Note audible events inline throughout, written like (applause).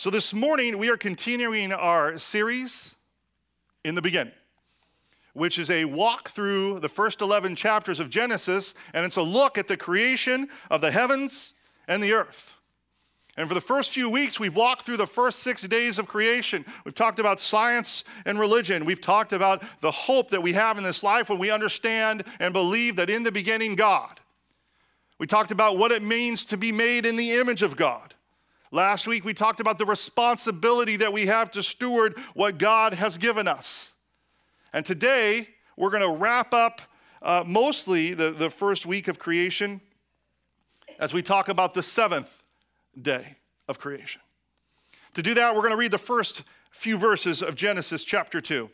So, this morning, we are continuing our series in the beginning, which is a walk through the first 11 chapters of Genesis, and it's a look at the creation of the heavens and the earth. And for the first few weeks, we've walked through the first six days of creation. We've talked about science and religion. We've talked about the hope that we have in this life when we understand and believe that in the beginning, God. We talked about what it means to be made in the image of God. Last week, we talked about the responsibility that we have to steward what God has given us. And today, we're going to wrap up uh, mostly the, the first week of creation as we talk about the seventh day of creation. To do that, we're going to read the first few verses of Genesis chapter 2.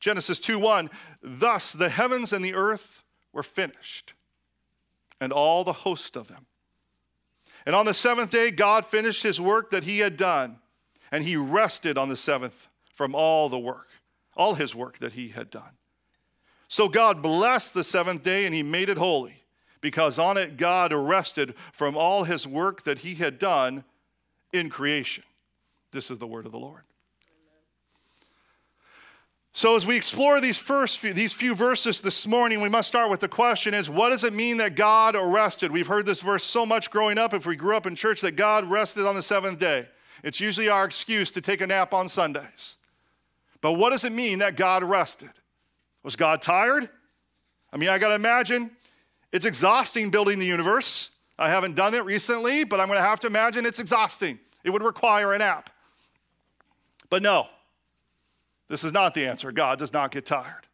Genesis 2 1 Thus the heavens and the earth were finished, and all the host of them. And on the seventh day, God finished his work that he had done, and he rested on the seventh from all the work, all his work that he had done. So God blessed the seventh day and he made it holy, because on it God rested from all his work that he had done in creation. This is the word of the Lord. So, as we explore these first few, these few verses this morning, we must start with the question is what does it mean that God rested? We've heard this verse so much growing up, if we grew up in church, that God rested on the seventh day. It's usually our excuse to take a nap on Sundays. But what does it mean that God rested? Was God tired? I mean, I got to imagine it's exhausting building the universe. I haven't done it recently, but I'm going to have to imagine it's exhausting. It would require a nap. But no, this is not the answer. God does not get tired.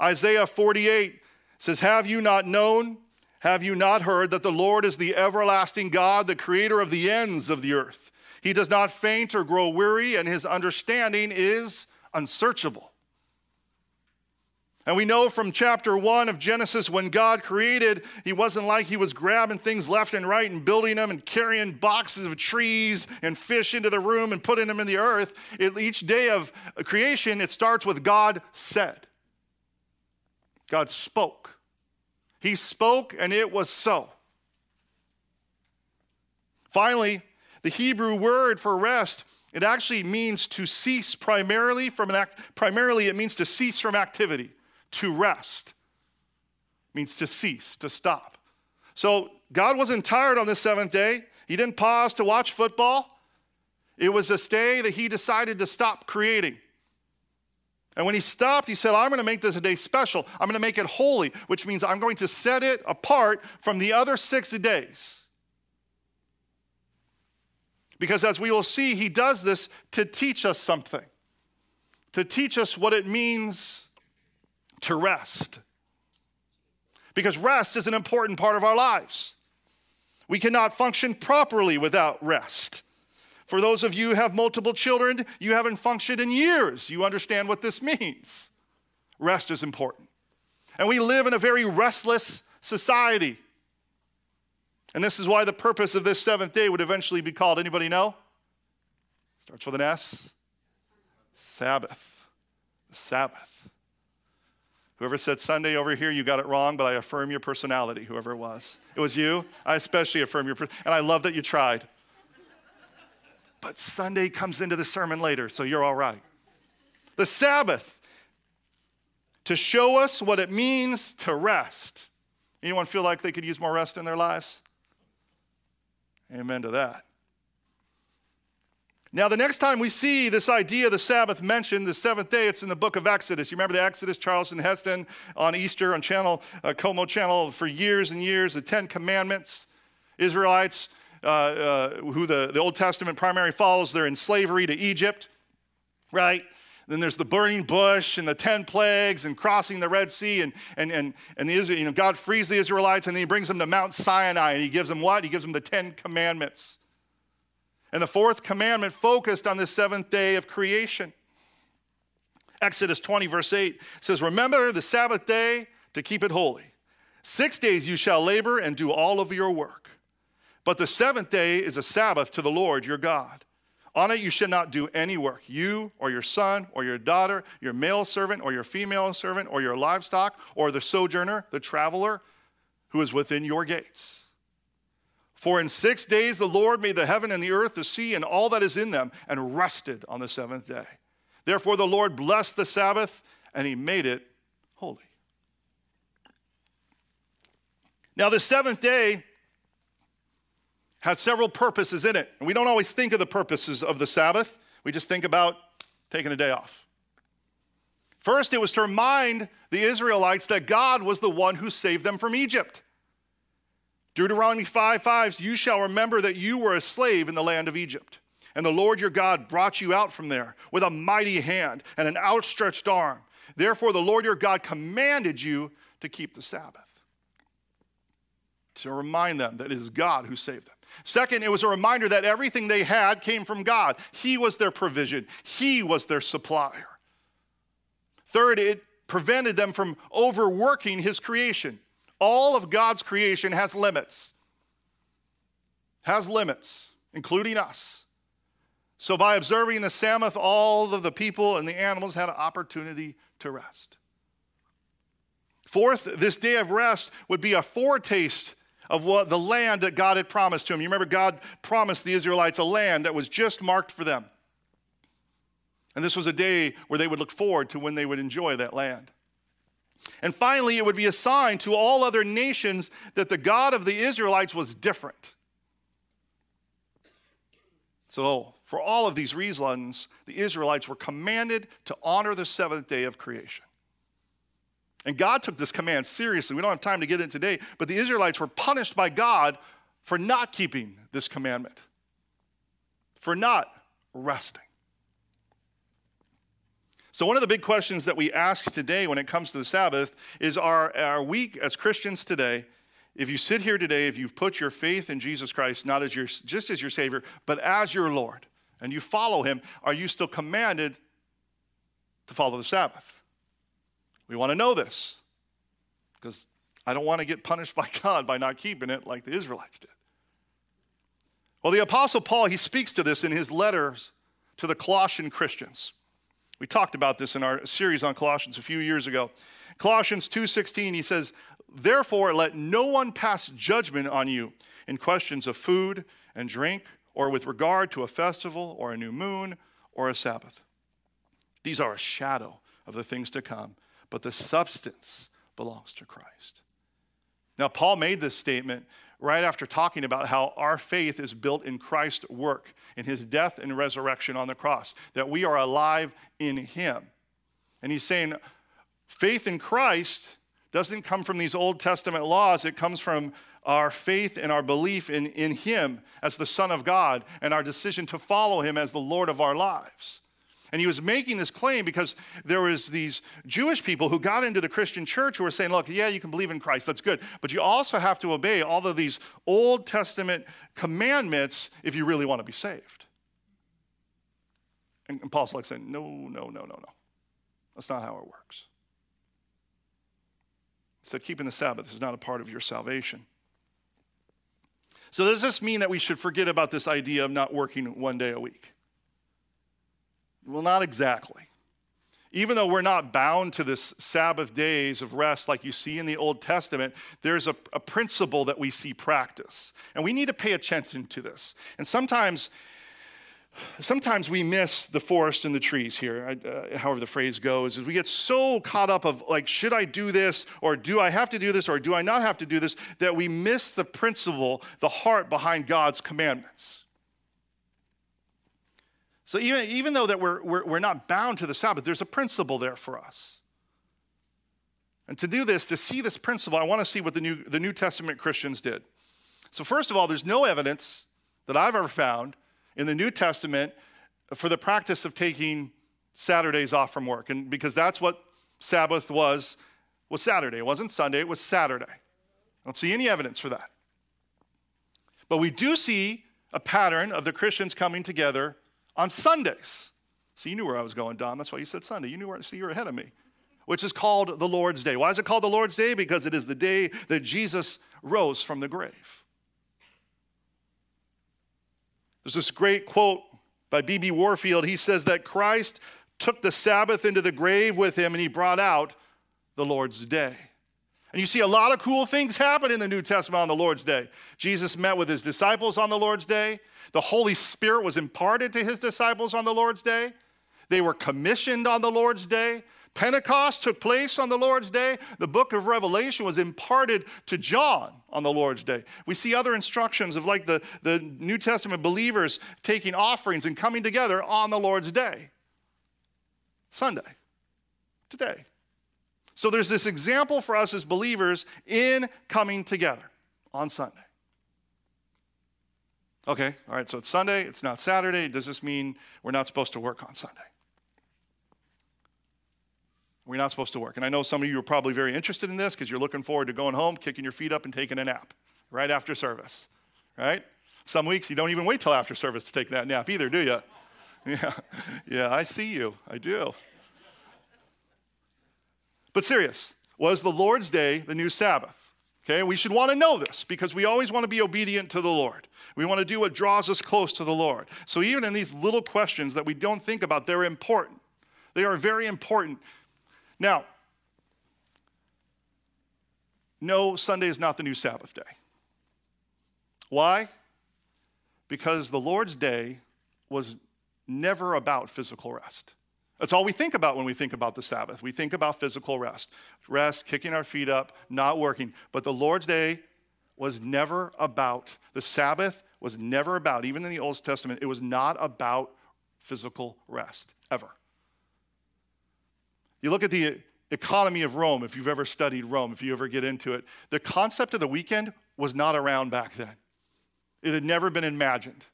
Isaiah 48 says, Have you not known? Have you not heard that the Lord is the everlasting God, the creator of the ends of the earth? He does not faint or grow weary, and his understanding is unsearchable. And we know from chapter one of Genesis, when God created, He wasn't like He was grabbing things left and right and building them and carrying boxes of trees and fish into the room and putting them in the earth. It, each day of creation, it starts with God said. God spoke. He spoke, and it was so. Finally, the Hebrew word for rest it actually means to cease primarily from an act primarily it means to cease from activity to rest means to cease, to stop. So God wasn't tired on the seventh day. He didn't pause to watch football. It was a day that he decided to stop creating. And when he stopped, he said, I'm going to make this a day special. I'm going to make it holy, which means I'm going to set it apart from the other six days. Because as we will see, he does this to teach us something, to teach us what it means to rest. Because rest is an important part of our lives. We cannot function properly without rest. For those of you who have multiple children, you haven't functioned in years. You understand what this means. Rest is important. And we live in a very restless society. And this is why the purpose of this seventh day would eventually be called anybody know? Starts with an S. Sabbath. Sabbath. Whoever said Sunday over here, you got it wrong, but I affirm your personality, whoever it was. It was you. I especially affirm your, and I love that you tried. But Sunday comes into the sermon later, so you're all right. The Sabbath, to show us what it means to rest. Anyone feel like they could use more rest in their lives? Amen to that. Now, the next time we see this idea of the Sabbath mentioned, the seventh day, it's in the book of Exodus. You remember the Exodus, Charlton Heston on Easter on channel, uh, KOMO channel for years and years, the Ten Commandments. Israelites, uh, uh, who the, the Old Testament primarily follows, they're in slavery to Egypt, right? Then there's the burning bush and the 10 plagues and crossing the Red Sea. And, and, and, and the, you know, God frees the Israelites and then he brings them to Mount Sinai and he gives them what? He gives them the 10 commandments. And the fourth commandment focused on the seventh day of creation. Exodus 20, verse 8 says, Remember the Sabbath day to keep it holy. Six days you shall labor and do all of your work. But the seventh day is a Sabbath to the Lord your God. On it you shall not do any work, you or your son or your daughter, your male servant or your female servant or your livestock or the sojourner, the traveler who is within your gates. For in six days the Lord made the heaven and the earth, the sea, and all that is in them, and rested on the seventh day. Therefore the Lord blessed the Sabbath, and he made it holy. Now, the seventh day had several purposes in it. And we don't always think of the purposes of the Sabbath, we just think about taking a day off. First, it was to remind the Israelites that God was the one who saved them from Egypt. Deuteronomy 5 5, you shall remember that you were a slave in the land of Egypt. And the Lord your God brought you out from there with a mighty hand and an outstretched arm. Therefore, the Lord your God commanded you to keep the Sabbath. To remind them that it is God who saved them. Second, it was a reminder that everything they had came from God. He was their provision, He was their supplier. Third, it prevented them from overworking His creation. All of God's creation has limits, has limits, including us. So, by observing the Sabbath, all of the people and the animals had an opportunity to rest. Fourth, this day of rest would be a foretaste of what the land that God had promised to him. You remember, God promised the Israelites a land that was just marked for them. And this was a day where they would look forward to when they would enjoy that land. And finally, it would be a sign to all other nations that the God of the Israelites was different. So, for all of these reasons, the Israelites were commanded to honor the seventh day of creation. And God took this command seriously. We don't have time to get into today, but the Israelites were punished by God for not keeping this commandment, for not resting. So, one of the big questions that we ask today when it comes to the Sabbath is Are, are we, as Christians today, if you sit here today, if you've put your faith in Jesus Christ, not as your, just as your Savior, but as your Lord, and you follow Him, are you still commanded to follow the Sabbath? We want to know this because I don't want to get punished (laughs) by God by not keeping it like the Israelites did. Well, the Apostle Paul, he speaks to this in his letters to the Colossian Christians. We talked about this in our series on Colossians a few years ago. Colossians 2:16 he says, "Therefore let no one pass judgment on you in questions of food and drink or with regard to a festival or a new moon or a Sabbath. These are a shadow of the things to come, but the substance belongs to Christ." Now Paul made this statement right after talking about how our faith is built in Christ's work, in his death and resurrection on the cross, that we are alive in him. And he's saying, faith in Christ doesn't come from these Old Testament laws, it comes from our faith and our belief in, in him as the Son of God and our decision to follow him as the Lord of our lives. And he was making this claim because there was these Jewish people who got into the Christian church who were saying, look, yeah, you can believe in Christ, that's good, but you also have to obey all of these Old Testament commandments if you really want to be saved. And, Paul's like saying, no, no, no, no, no. That's not how it works. He said, keeping the Sabbath is not a part of your salvation. So, does this mean that we should forget about this idea of not working one day a week? Well, not exactly. Even though we're not bound to this Sabbath days of rest like you see in the Old Testament, there's a, a principle that we see practice. And we need to pay attention to this. And sometimes, sometimes we miss the forest and the trees here, uh, however the phrase goes, is we get so caught up of like, should I do this, or do I have to do this, or do I not have to do this, that we miss the principle, the heart behind God's commandments. So even, even though that we're, we're, we're not bound to the Sabbath, there's a principle there for us. And to do this, to see this principle, I want to see what the New, the New Testament Christians did. So, first of all, there's no evidence that I've ever found in the New Testament for the practice of taking Saturdays off from work. And because that's what Sabbath was, was Saturday. It wasn't Sunday, it was Saturday. I don't see any evidence for that. But we do see a pattern of the Christians coming together on Sundays. See, you knew where I was going, Don. That's why you said Sunday. You knew where, see, you're ahead of me. Which is called the Lord's Day. Why is it called the Lord's Day? Because it is the day that Jesus rose from the grave. There's this great quote by B.B. Warfield. He says that Christ took the Sabbath into the grave with him and he brought out the Lord's Day. And you see a lot of cool things happen in the New Testament on the Lord's Day. Jesus met with his disciples on the Lord's Day. The Holy Spirit was imparted to his disciples on the Lord's Day. They were commissioned on the Lord's Day. Pentecost took place on the Lord's Day. The book of Revelation was imparted to John on the Lord's Day. We see other instructions of like the, the New Testament believers taking offerings and coming together on the Lord's Day. Sunday, today. So there's this example for us as believers in coming together on Sunday. Okay, all right, so it's Sunday, it's not Saturday. Does this mean we're not supposed to work on Sunday? We're not supposed to work. And I know some of you are probably very interested in this because you're looking forward to going home, kicking your feet up, and taking a nap right after service, right? Some weeks you don't even wait till after service to take that nap either, do you? (laughs) Yeah, yeah, I see you. I do. But serious, was the Lord's Day the new Sabbath? Okay, we should want to know this because we always want to be obedient to the Lord. We want to do what draws us close to the Lord. So even in these little questions that we don't think about, they're important. They are very important. Now, no, Sunday is not the new Sabbath day. Why? Because the Lord's day was never about physical rest. That's all we think about when we think about the Sabbath. We think about physical rest rest, kicking our feet up, not working. But the Lord's Day was never about, the Sabbath was never about, even in the Old Testament, it was not about physical rest, ever. You look at the economy of Rome, if you've ever studied Rome, if you ever get into it, the concept of the weekend was not around back then. It had never been imagined,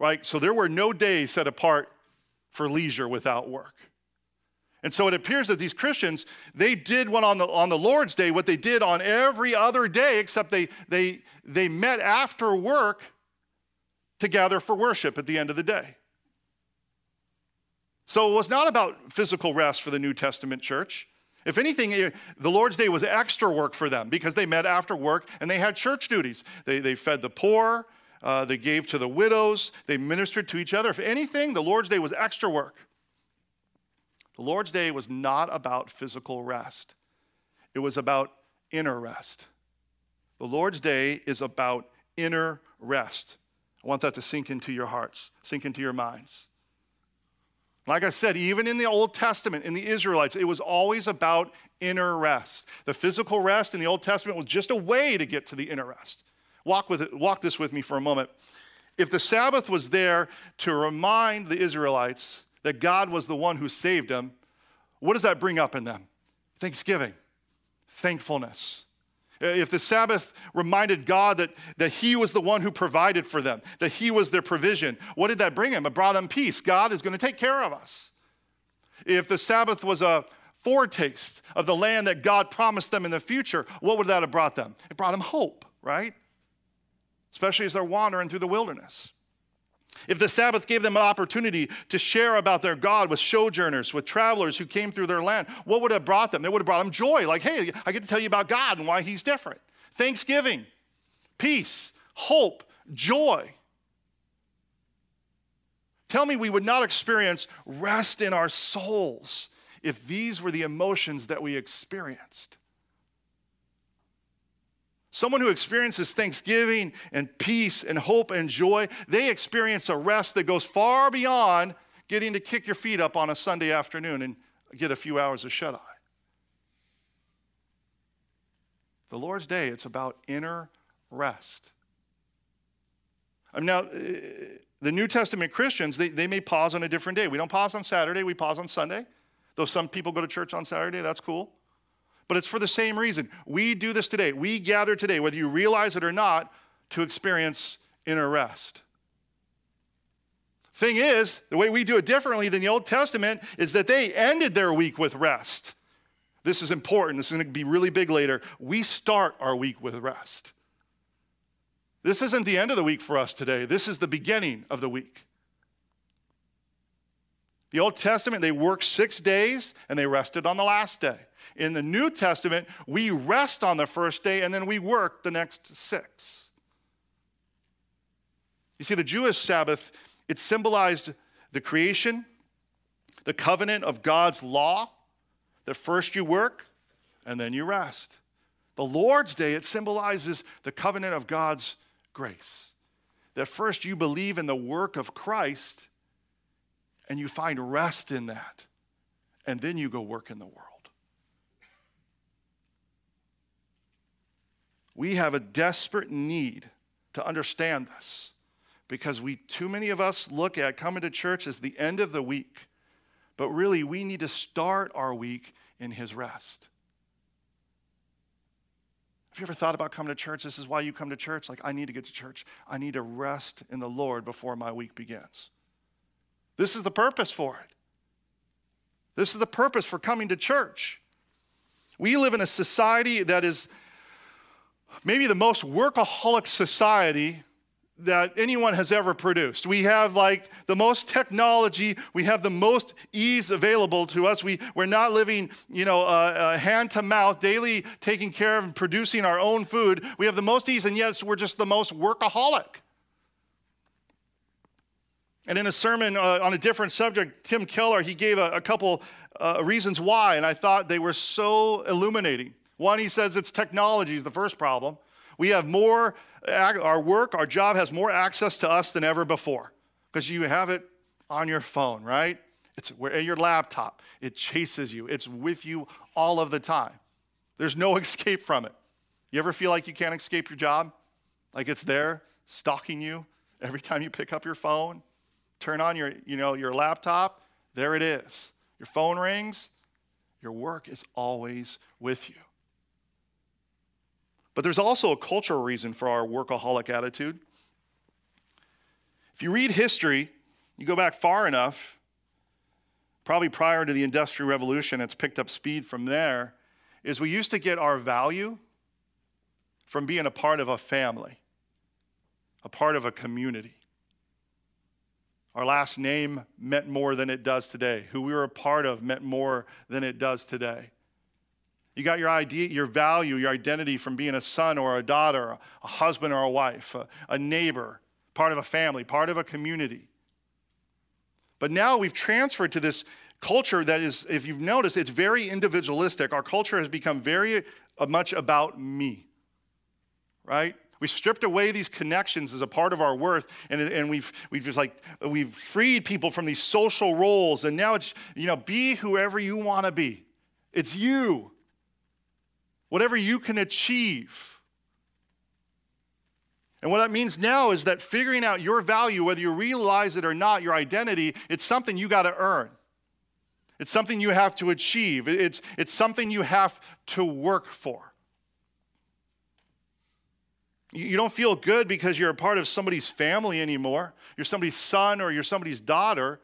right? So there were no days set apart for leisure without work. And so it appears that these Christians, they did what on the, on the Lord's day, what they did on every other day, except they, they, they met after work to gather for worship at the end of the day. So it was not about physical rest for the New Testament church. If anything, eh, the Lord's Day was extra work for them because they met after work and they had church duties. They, they fed the poor, uh, they gave to the widows, they ministered to each other. If anything, the Lord's Day was extra work. The Lord's Day was not about physical rest, it was about inner rest. The Lord's Day is about inner rest. I want that to sink into your hearts, sink into your minds. Like I said, even in the Old Testament, in the Israelites, it was always about inner rest. The physical rest in the Old Testament was just a way to get to the inner rest. Walk, with it, walk this with me for a moment. If the Sabbath was there to remind the Israelites that God was the one who saved them, what does that bring up in them? Thanksgiving, thankfulness. If the Sabbath reminded God that, that He was the one who provided for them, that He was their provision, what did that bring them? It brought them peace. God is going to take care of us. If the Sabbath was a foretaste of the land that God promised them in the future, what would that have brought them? It brought them hope, right? especially as they're wandering through the wilderness. If the Sabbath gave them an opportunity to share about their God with sojourners, with travelers who came through their land, what would have brought them? It would have brought them joy, like, hey, I get to tell you about God and why He's different. Thanksgiving, peace, hope, joy. Tell me we would not experience rest in our souls if these were the emotions that we experienced. Someone who experiences thanksgiving and peace and hope and joy, they experience a rest that goes far beyond getting to kick your feet up on a Sunday afternoon and get a few hours of shut eye. The Lord's Day, it's about inner rest. now, uh, the New Testament Christians, they, they may pause on a different day. We don't pause on Saturday, we pause on Sunday. Though some people go to church on Saturday, that's cool but it's for the same reason. We do this today. We gather today, whether you realize it or not, to experience inner rest. Thing is, the way we do it differently than the Old Testament is that they ended their week with rest. This is important. This is going to be really big later. We start our week with rest. This isn't the end of the week for us today. This is the beginning of the week. The Old Testament, they worked six days and they rested on the last day. In the New Testament, we rest on the first day and then we work the next six. You see, the Jewish Sabbath, it symbolized the creation, the covenant of God's law, that first you work and then you rest. The Lord's Day, it symbolizes the covenant of God's grace. That first you believe in the work of Christ and you find rest in that, and then you go work in the world. We have a desperate need to understand this because we too many of us look at coming to church as the end of the week. But really we need to start our week in his rest. Have you ever thought about coming to church? This is why you come to church. Like, I need to get to church. I need to rest in the Lord before my week begins. This is the purpose for it. This is the purpose for coming to church. We live in a society that is maybe the most workaholic society that anyone has ever produced. We have like the most technology, we have the most ease available to us. We, we're not living, you know, uh, uh, hand to mouth, daily taking care of and producing our own food. We have the most ease, and yes, we're just the most workaholic. And in a sermon uh, on a different subject, Tim Keller, he gave a, a couple uh, reasons why, and I thought they were so illuminating. One, he says it's technology is the first problem. We have more, our work, our job has more access to us than ever before because you have it on your phone, right? It's where your laptop. It chases you. It's with you all of the time. There's no (laughs) escape from it. You ever feel like you can't escape your job? Like it's there stalking you every time you pick up your phone, turn on your, you know, your laptop, there it is. Your phone rings, your work is always with you. But there's also a cultural reason for our workaholic attitude. If you read history, you go back far enough, probably prior to the Industrial Revolution, it's picked up speed from there, is we used to get our value from being a part of a family, a part of a community. Our last name meant more than it does today. Who we were a part of meant more than it does today. You got your idea, your value, your identity from being a son or a daughter, a husband or a wife, a, a neighbor, part of a family, part of a community. But now we've transferred to this culture that is, if you've noticed, it's very individualistic. Our culture has become very uh, much about me, right? We stripped away these connections as a part of our worth, and, and we've, we've just like, we've freed people from these social roles, and now it's, you know, be whoever you want to be. It's you whatever you can achieve. And what that means now is that figuring out your value, whether you realize it or not, your identity, it's something you got to earn. It's something you have to achieve. It's, it's something you have to work for. You don't feel good because you're a part of somebody's family anymore. You're somebody's son or you're somebody's daughter.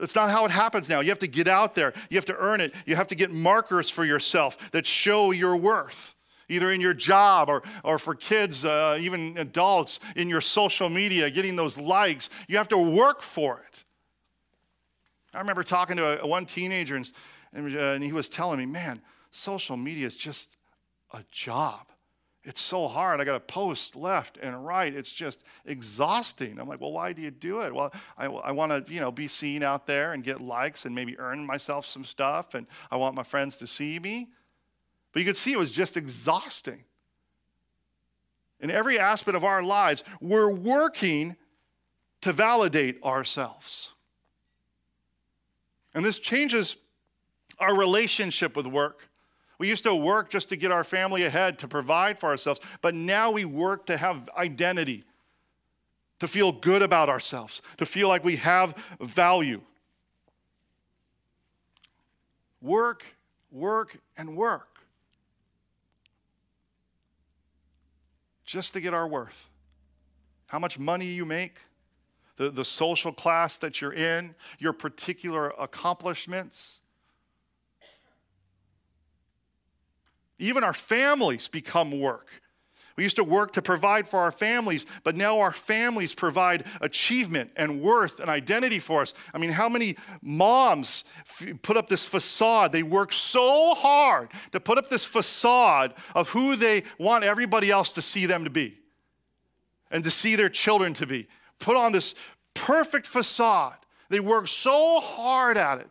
That's not how it happens now. You have to get out there, you have to earn it, you have to get markers for yourself that show your worth. Either in your job or, or for kids, uh, even adults, in your social media, getting those likes. You have to work for it. I remember talking to a, one teenager, and, and, uh, and he was telling me, man, social media is just a job it's so hard. I got to post left and right. It's just exhausting. I'm like, well, why do you do it? Well, I, I want to, you know, be seen out there and get likes and maybe earn myself some stuff, and I want my friends to see me. But you could see it was just exhausting. In every aspect of our lives, we're working to validate ourselves. And this changes our relationship with work. We used to work just to get our family ahead, to provide for ourselves, but now we work to have identity, to feel good about ourselves, to feel like we have value. Work, work, and work. Just to get our worth. How much money you make, the, the social class that you're in, your particular accomplishments Even our families become work. We used to work to provide for our families, but now our families provide achievement and worth and identity for us. I mean, how many moms put up this facade? They work so hard to put up this facade of who they want everybody else to see them to be and to see their children to be. Put on this perfect facade. They work so hard at it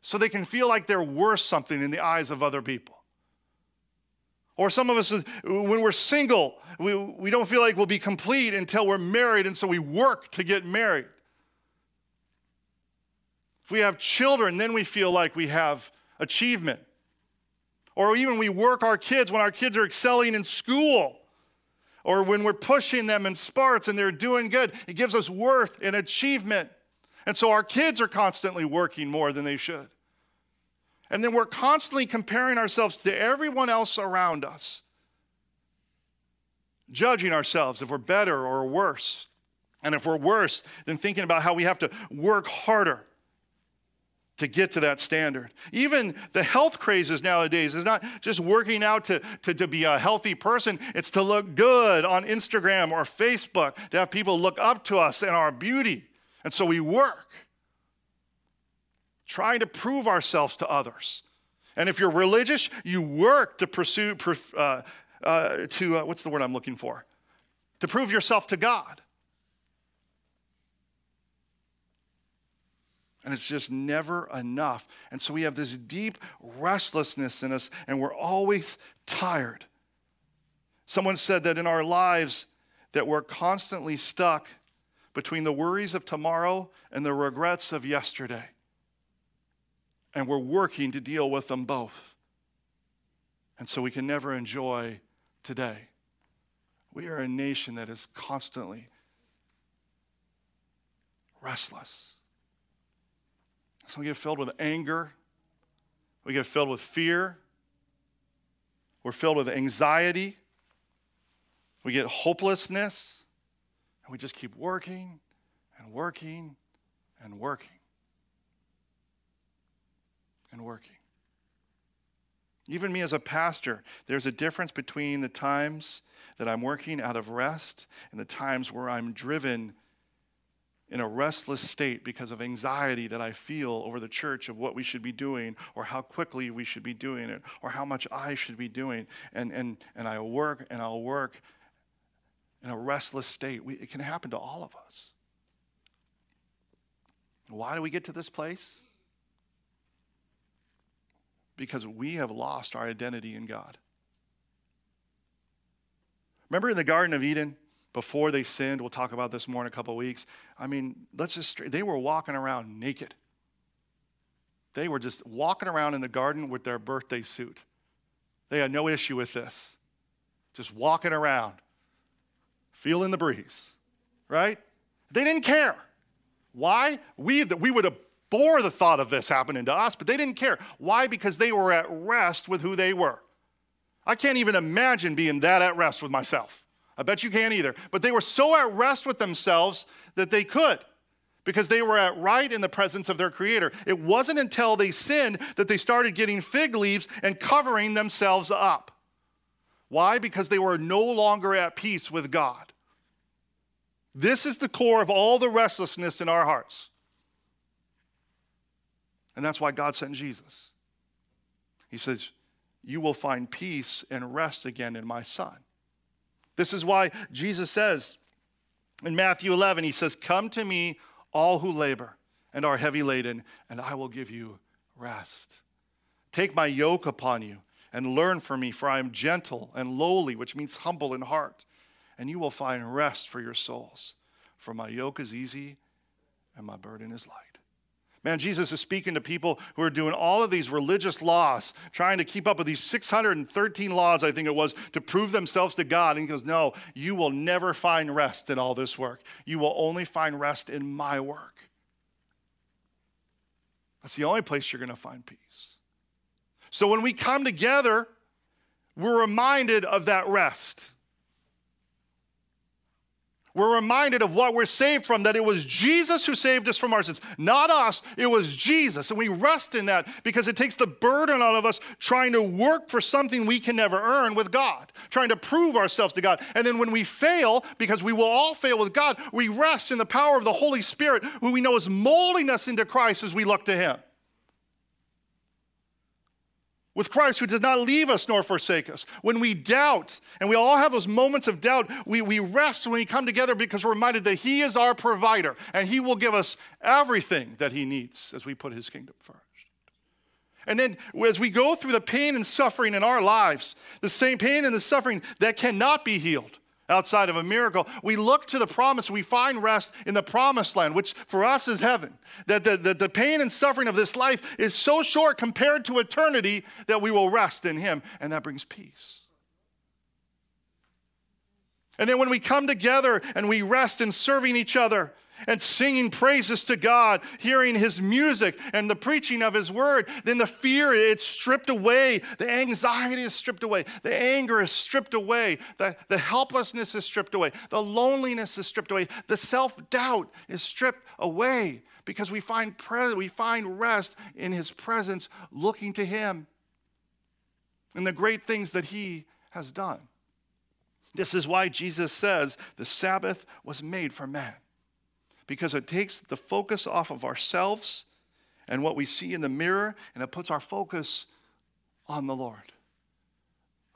so they can feel like they're worth something in the eyes of other people. Or some of us, uh, when we're single, we, we don't feel like we'll be complete until we're married, and so we work to get married. If we have children, then we feel like we have achievement. Or even we work our kids when our kids are excelling in school. Or when we're pushing them in sports and they're doing good, it gives us worth and achievement. And so our kids are constantly working more than they should. And then we're constantly comparing ourselves to everyone else around us, judging ourselves if we're better or worse. And if we're worse, then thinking about how we have to work harder to get to that standard. Even the health crazes nowadays is not just working out to, to, to be a healthy person, it's to look good on Instagram or Facebook, to have people look up to us and our beauty. And so we work trying to prove ourselves to others. And if you're religious, you work to pursue, uh, uh, to, uh, what's the word I'm looking for? To prove yourself to God. And it's just never enough. And so we have this deep restlessness in us, and we're always tired. Someone said that in our lives, that we're constantly stuck between the worries of tomorrow and the regrets of yesterday and we're working to deal with them both. And so we can never enjoy today. We are a nation that is constantly restless. So we get filled with anger, we get filled with fear, we're filled with anxiety, we get hopelessness, and we just keep working and working and working and working. Even me as a pastor, there's a difference between the times that I'm working out of rest and the times where I'm driven in a restless state because of anxiety that I feel over the church of what we should be doing or how quickly we should be doing it or how much I should be doing. And, and, and I work and I'll work in a restless state. We, it can happen to all of us. Why do we get to this place? Because we have lost our identity in God. Remember in the Garden of Eden, before they sinned, we'll talk about this more in a couple weeks. I mean, let's just, they were walking around naked. They were just walking around in the garden with their birthday suit. They had no issue with this. Just walking around, feeling the breeze, right? They didn't care. Why? We, we would have bore the thought of this happening to us, but they didn't care. Why? Because they were at rest with who they were. I can't even imagine being that at rest with myself. I bet you can't either. But they were so at rest with themselves that they could because they were at right in the presence of their creator. It wasn't until they sinned that they started getting fig leaves and covering themselves up. Why? Because they were no longer at peace with God. This is the core of all the restlessness in our hearts. And that's why God sent Jesus. He says, You will find peace and rest again in my Son. This is why Jesus says in Matthew 11, He says, Come to me, all who labor and are heavy laden, and I will give you rest. Take my yoke upon you and learn from me, for I am gentle and lowly, which means humble in heart, and you will find rest for your souls. For my yoke is easy and my burden is light. Man, Jesus is speaking to people who are doing all of these religious laws, trying to keep up with these 613 laws, I think it was, to prove themselves to God. And he goes, No, you will never find rest in all this work. You will only find rest in my work. That's the only place you're going to find peace. So when we come together, we're reminded of that rest. We're reminded of what we're saved from, that it was Jesus who saved us from our sins, not us, it was Jesus. And we rest in that because it takes the burden out of us trying to work for something we can never earn with God, trying to prove ourselves to God. And then when we fail, because we will all fail with God, we rest in the power of the Holy Spirit, who we know is molding us into Christ as we look to Him with Christ who does not leave us nor forsake us. When we doubt, and we all have those moments of doubt, we, we rest when we come together because we're reminded that He is our provider and He will give us everything that He needs as we put His kingdom first. And then as we go through the pain and suffering in our lives, the same pain and the suffering that cannot be healed outside of a miracle, we look to the promise. We find rest in the promised land, which for us is heaven. That the, the, the pain and suffering of this life is so short compared to eternity that we will rest in Him, and that brings peace. And then when we come together and we rest in serving each other, and singing praises to God, hearing his music and the preaching of his word, then the fear it's stripped away, the anxiety is stripped away, the anger is stripped away, the, the helplessness is stripped away, the loneliness is stripped away, the self-doubt is stripped away because we find pre- we find rest in his presence looking to him and the great things that he has done. This is why Jesus says the Sabbath was made for man because it takes the focus off of ourselves and what we see in the mirror and it puts our focus on the Lord.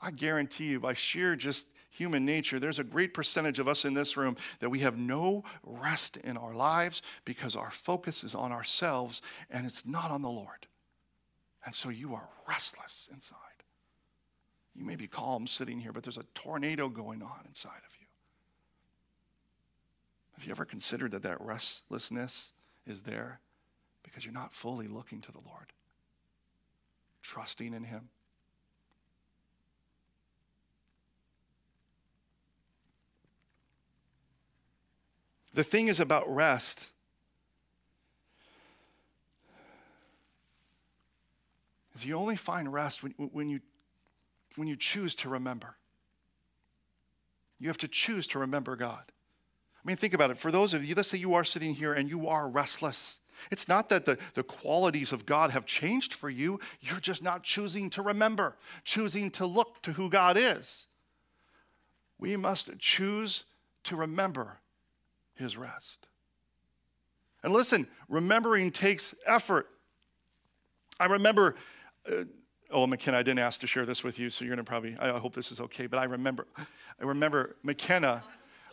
I guarantee you, by sheer just human nature, there's a great percentage of us in this room that we have no rest in our lives because our focus is on ourselves and it's not on the Lord. And so you are restless inside. You may be calm sitting here, but there's a tornado going on inside of you. Have you ever considered that that restlessness is there because you're not fully looking to the Lord, trusting in Him? The thing is about rest. Is you only find rest when, when, you, when you choose to remember. You have to choose to remember God. I mean, think about it. For those of you, let's say you are sitting here and you are restless. It's not that the, the qualities of God have changed for you. You're just not choosing to remember, choosing to look to who God is. We must choose to remember his rest. And listen, remembering takes effort. I remember, uh, oh, McKenna, I didn't ask to share this with you, so you're going to probably, I hope this is okay, but I remember, I remember McKenna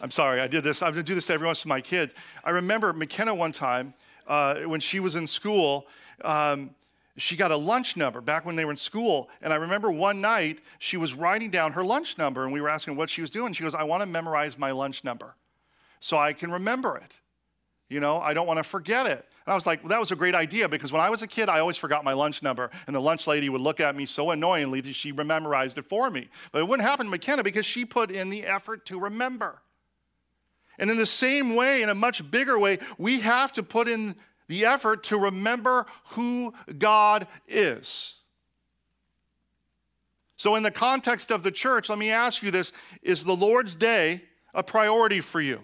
I'm sorry, I did this. I'm to do this to every once in my kids. I remember McKenna one time uh, when she was in school. Um, she got a lunch number back when they were in school. And I remember one night she was writing down her lunch number, and we were asking what she was doing. She goes, I want to memorize my lunch number so I can remember it. You know, I don't want to forget it. And I was like, well, that was a great idea because when I was a kid, I always forgot my lunch number. And the lunch lady would look at me so annoyingly that she memorized it for me. But it wouldn't happen to McKenna because she put in the effort to remember. And in the same way, in a much bigger way, we have to put in the effort to remember who God is. So, in the context of the church, let me ask you this Is the Lord's Day a priority for you?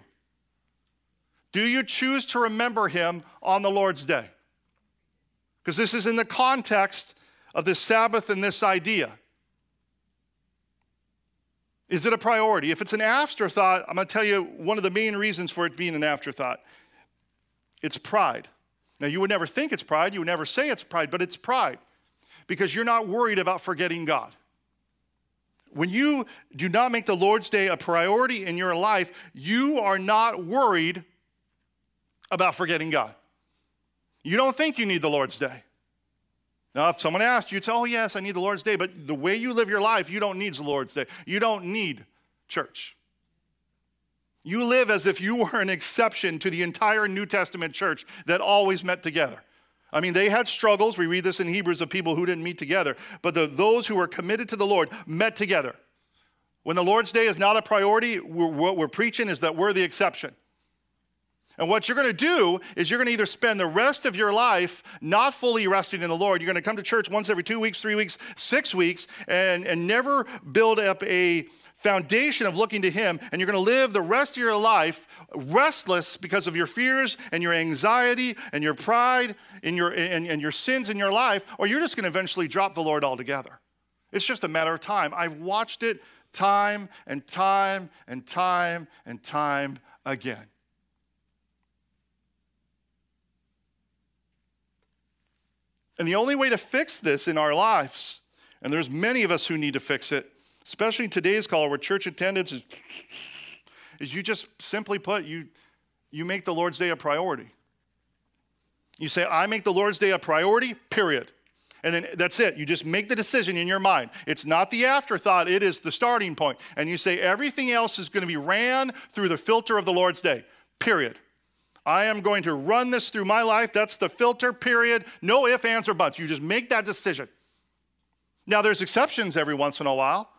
Do you choose to remember Him on the Lord's Day? Because this is in the context of the Sabbath and this idea. Is it a priority? If it's an afterthought, I'm going to tell you one of the main reasons for it being an afterthought it's pride. Now, you would never think it's pride, you would never say it's pride, but it's pride because you're not worried about forgetting God. When you do not make the Lord's Day a priority in your life, you are not worried about forgetting God. You don't think you need the Lord's Day. Now, if someone asked you, say, Oh, yes, I need the Lord's Day. But the way you live your life, you don't need the Lord's Day. You don't need church. You live as if you were an exception to the entire New Testament church that always met together. I mean, they had struggles. We read this in Hebrews of people who didn't meet together. But the, those who were committed to the Lord met together. When the Lord's Day is not a priority, what we're preaching is that we're the exception. And what you're going to do is you're going to either spend the rest of your life not fully resting in the Lord. You're going to come to church once every two weeks, three weeks, six weeks, and, and never build up a foundation of looking to Him. And you're going to live the rest of your life restless because of your fears and your anxiety and your pride and your, and, and your sins in your life, or you're just going to eventually drop the Lord altogether. It's just a matter of time. I've watched it time and time and time and time again. And the only way to fix this in our lives, and there's many of us who need to fix it, especially in today's call where church attendance is, is you just simply put, you, you make the Lord's Day a priority. You say, I make the Lord's Day a priority, period. And then that's it. You just make the decision in your mind. It's not the afterthought, it is the starting point. And you say, everything else is going to be ran through the filter of the Lord's day, period. I am going to run this through my life. That's the filter, period. No ifs, ands, or buts. You just make that decision. Now, there's exceptions every once in a while.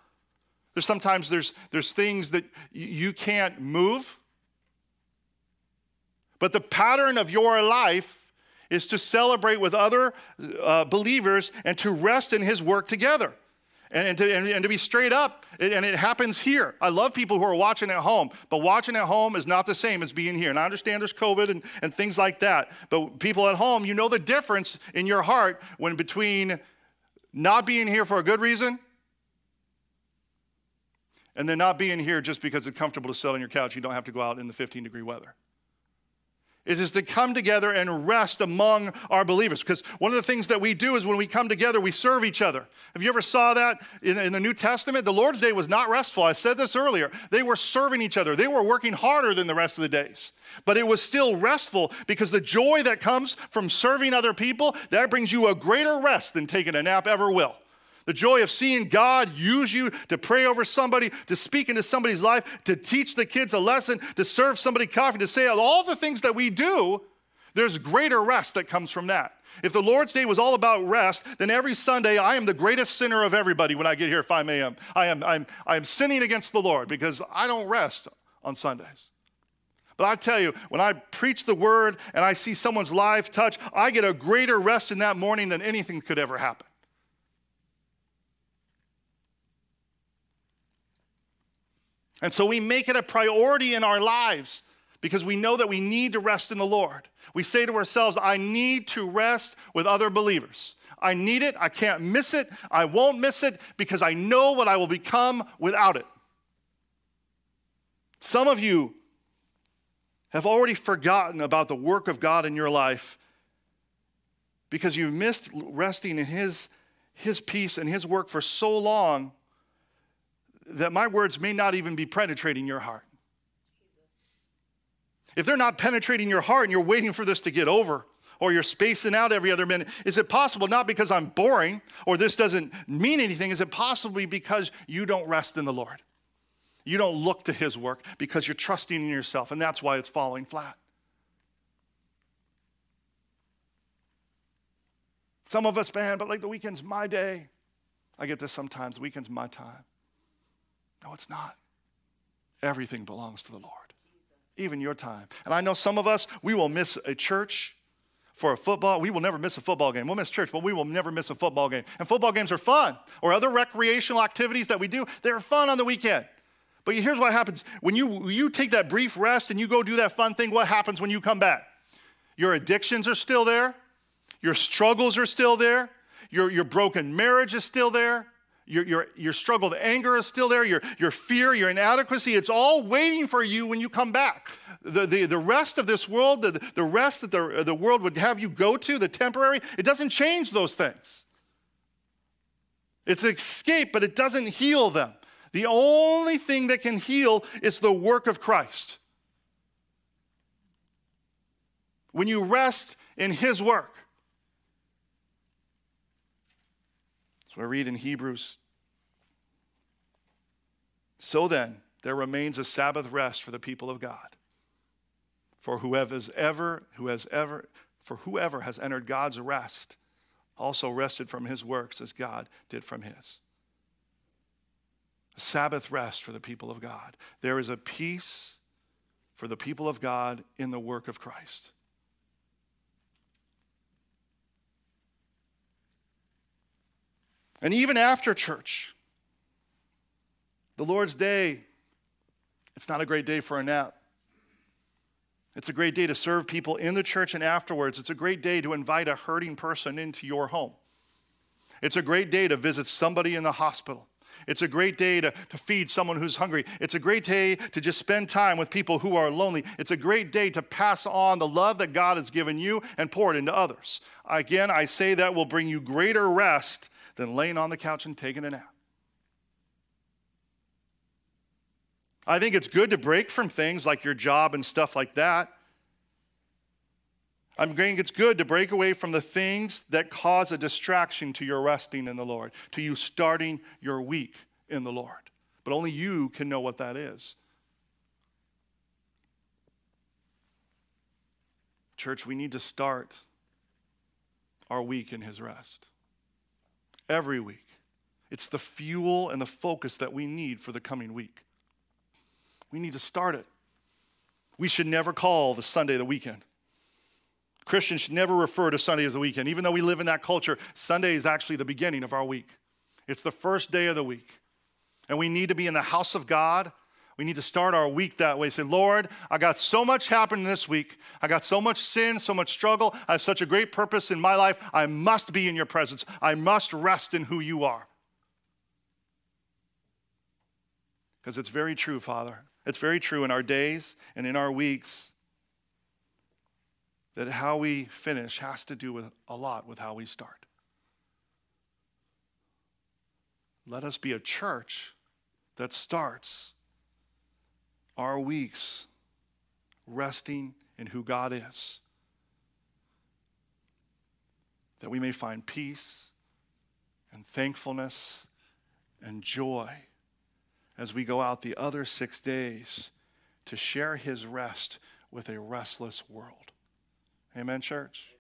There's sometimes there's, there's things that you can't move. But the pattern of your life is to celebrate with other uh, believers and to rest in his work together. And, and, to, and, and to be straight up, and it happens here. I love people who are watching at home, but watching at home is not the same as being here. And I understand there's COVID and, and things like that, but people at home, you know the difference in your heart when between not being here for a good reason and then not being here just because it's comfortable to sit on your couch. You don't have to go out in the 15 degree weather. It is to come together and rest among our believers. Because one of the things that we do is when we come together, we serve each other. Have you ever saw that in, in, the New Testament? The Lord's Day was not restful. I said this earlier. They were serving each other. They were working harder than the rest of the days. But it was still restful because the joy that comes from serving other people, that brings you a greater rest than taking a nap ever will. The joy of seeing God use you to pray over somebody, to speak into somebody's life, to teach the kids a lesson, to serve somebody coffee, to say all the things that we do, there's greater rest that comes from that. If the Lord's Day was all about rest, then every Sunday I am the greatest sinner of everybody when I get here at 5 a.m. I am, I'm, I'm sinning against the Lord because I don't rest on Sundays. But I tell you, when I preach the word and I see someone's life touch, I get a greater rest in that morning than anything could ever happen. And so we make it a priority in our lives because we know that we need to rest in the Lord. We say to ourselves, I need to rest with other believers. I need it. I can't miss it. I won't miss it because I know what I will become without it. Some of you have already forgotten about the work of God in your life because you've missed resting in His, His peace and His work for so long that my words may not even be penetrating your heart. If they're not penetrating your heart and you're waiting for this to get over, or you're spacing out every other minute, is it possible not because I'm boring or this doesn't mean anything? Is it possibly because you don't rest in the Lord? You don't look to His work because you're trusting in yourself, and that's why it's falling flat. Some of us, man, but like the weekend's my day. I get this sometimes. The weekend's my time. No, it's not. Everything belongs to the Lord, even your time. And I know some of us, we will miss a church for a football. We will never miss a football game. We'll miss church, but we will never miss a football game. And football games are fun, or other recreational activities that we do, they're fun on the weekend. But here's what happens when you, you take that brief rest and you go do that fun thing, what happens when you come back? Your addictions are still there, your struggles are still there, your, your broken marriage is still there, your, your, your struggle the anger is still there, your, your fear, your inadequacy, it's all waiting for you when you come back. The, the, the rest of this world, the, the rest that the, the world would have you go to, the temporary, it doesn't change those things. It's escape, but it doesn't heal them. The only thing that can heal is the work of Christ. When you rest in His work, So I read in Hebrews. So then, there remains a Sabbath rest for the people of God. For whoever has ever, who has ever, for whoever has entered God's rest, also rested from his works as God did from his. A Sabbath rest for the people of God. There is a peace for the people of God in the work of Christ. And even after church, the Lord's day, it's not a great day for a nap. It's a great day to serve people in the church and afterwards. It's a great day to invite a hurting person into your home. It's a great day to visit somebody in the hospital. It's a great day to, to feed someone who's hungry. It's a great day to just spend time with people who are lonely. It's a great day to pass on the love that God has given you and pour it into others. Again, I say that will bring you greater rest than laying on the couch and taking a nap. I think it's good to break from things like your job and stuff like that. I'm saying it's good to break away from the things that cause a distraction to your resting in the Lord, to you starting your week in the Lord. But only you can know what that is. Church, we need to start our week in His rest. Every week. It's the fuel and the focus that we need for the coming week. We need to start it. We should never call the Sunday the weekend. Christians should never refer to Sunday as a weekend. Even though we live in that culture, Sunday is actually the beginning of our week. It's the first day of the week. And we need to be in the house of God. We need to start our week that way. Say, Lord, I got so much happening this week. I got so much sin, so much struggle. I have such a great purpose in my life. I must be in your presence. I must rest in who you are. Because it's very true, Father. It's very true in our days and in our weeks that how we finish has to do with a lot with how we start. Let us be a church that starts our weeks resting in who God is, that we may find peace and thankfulness and joy as we go out the other six days to share his rest with a restless world. Amen, church?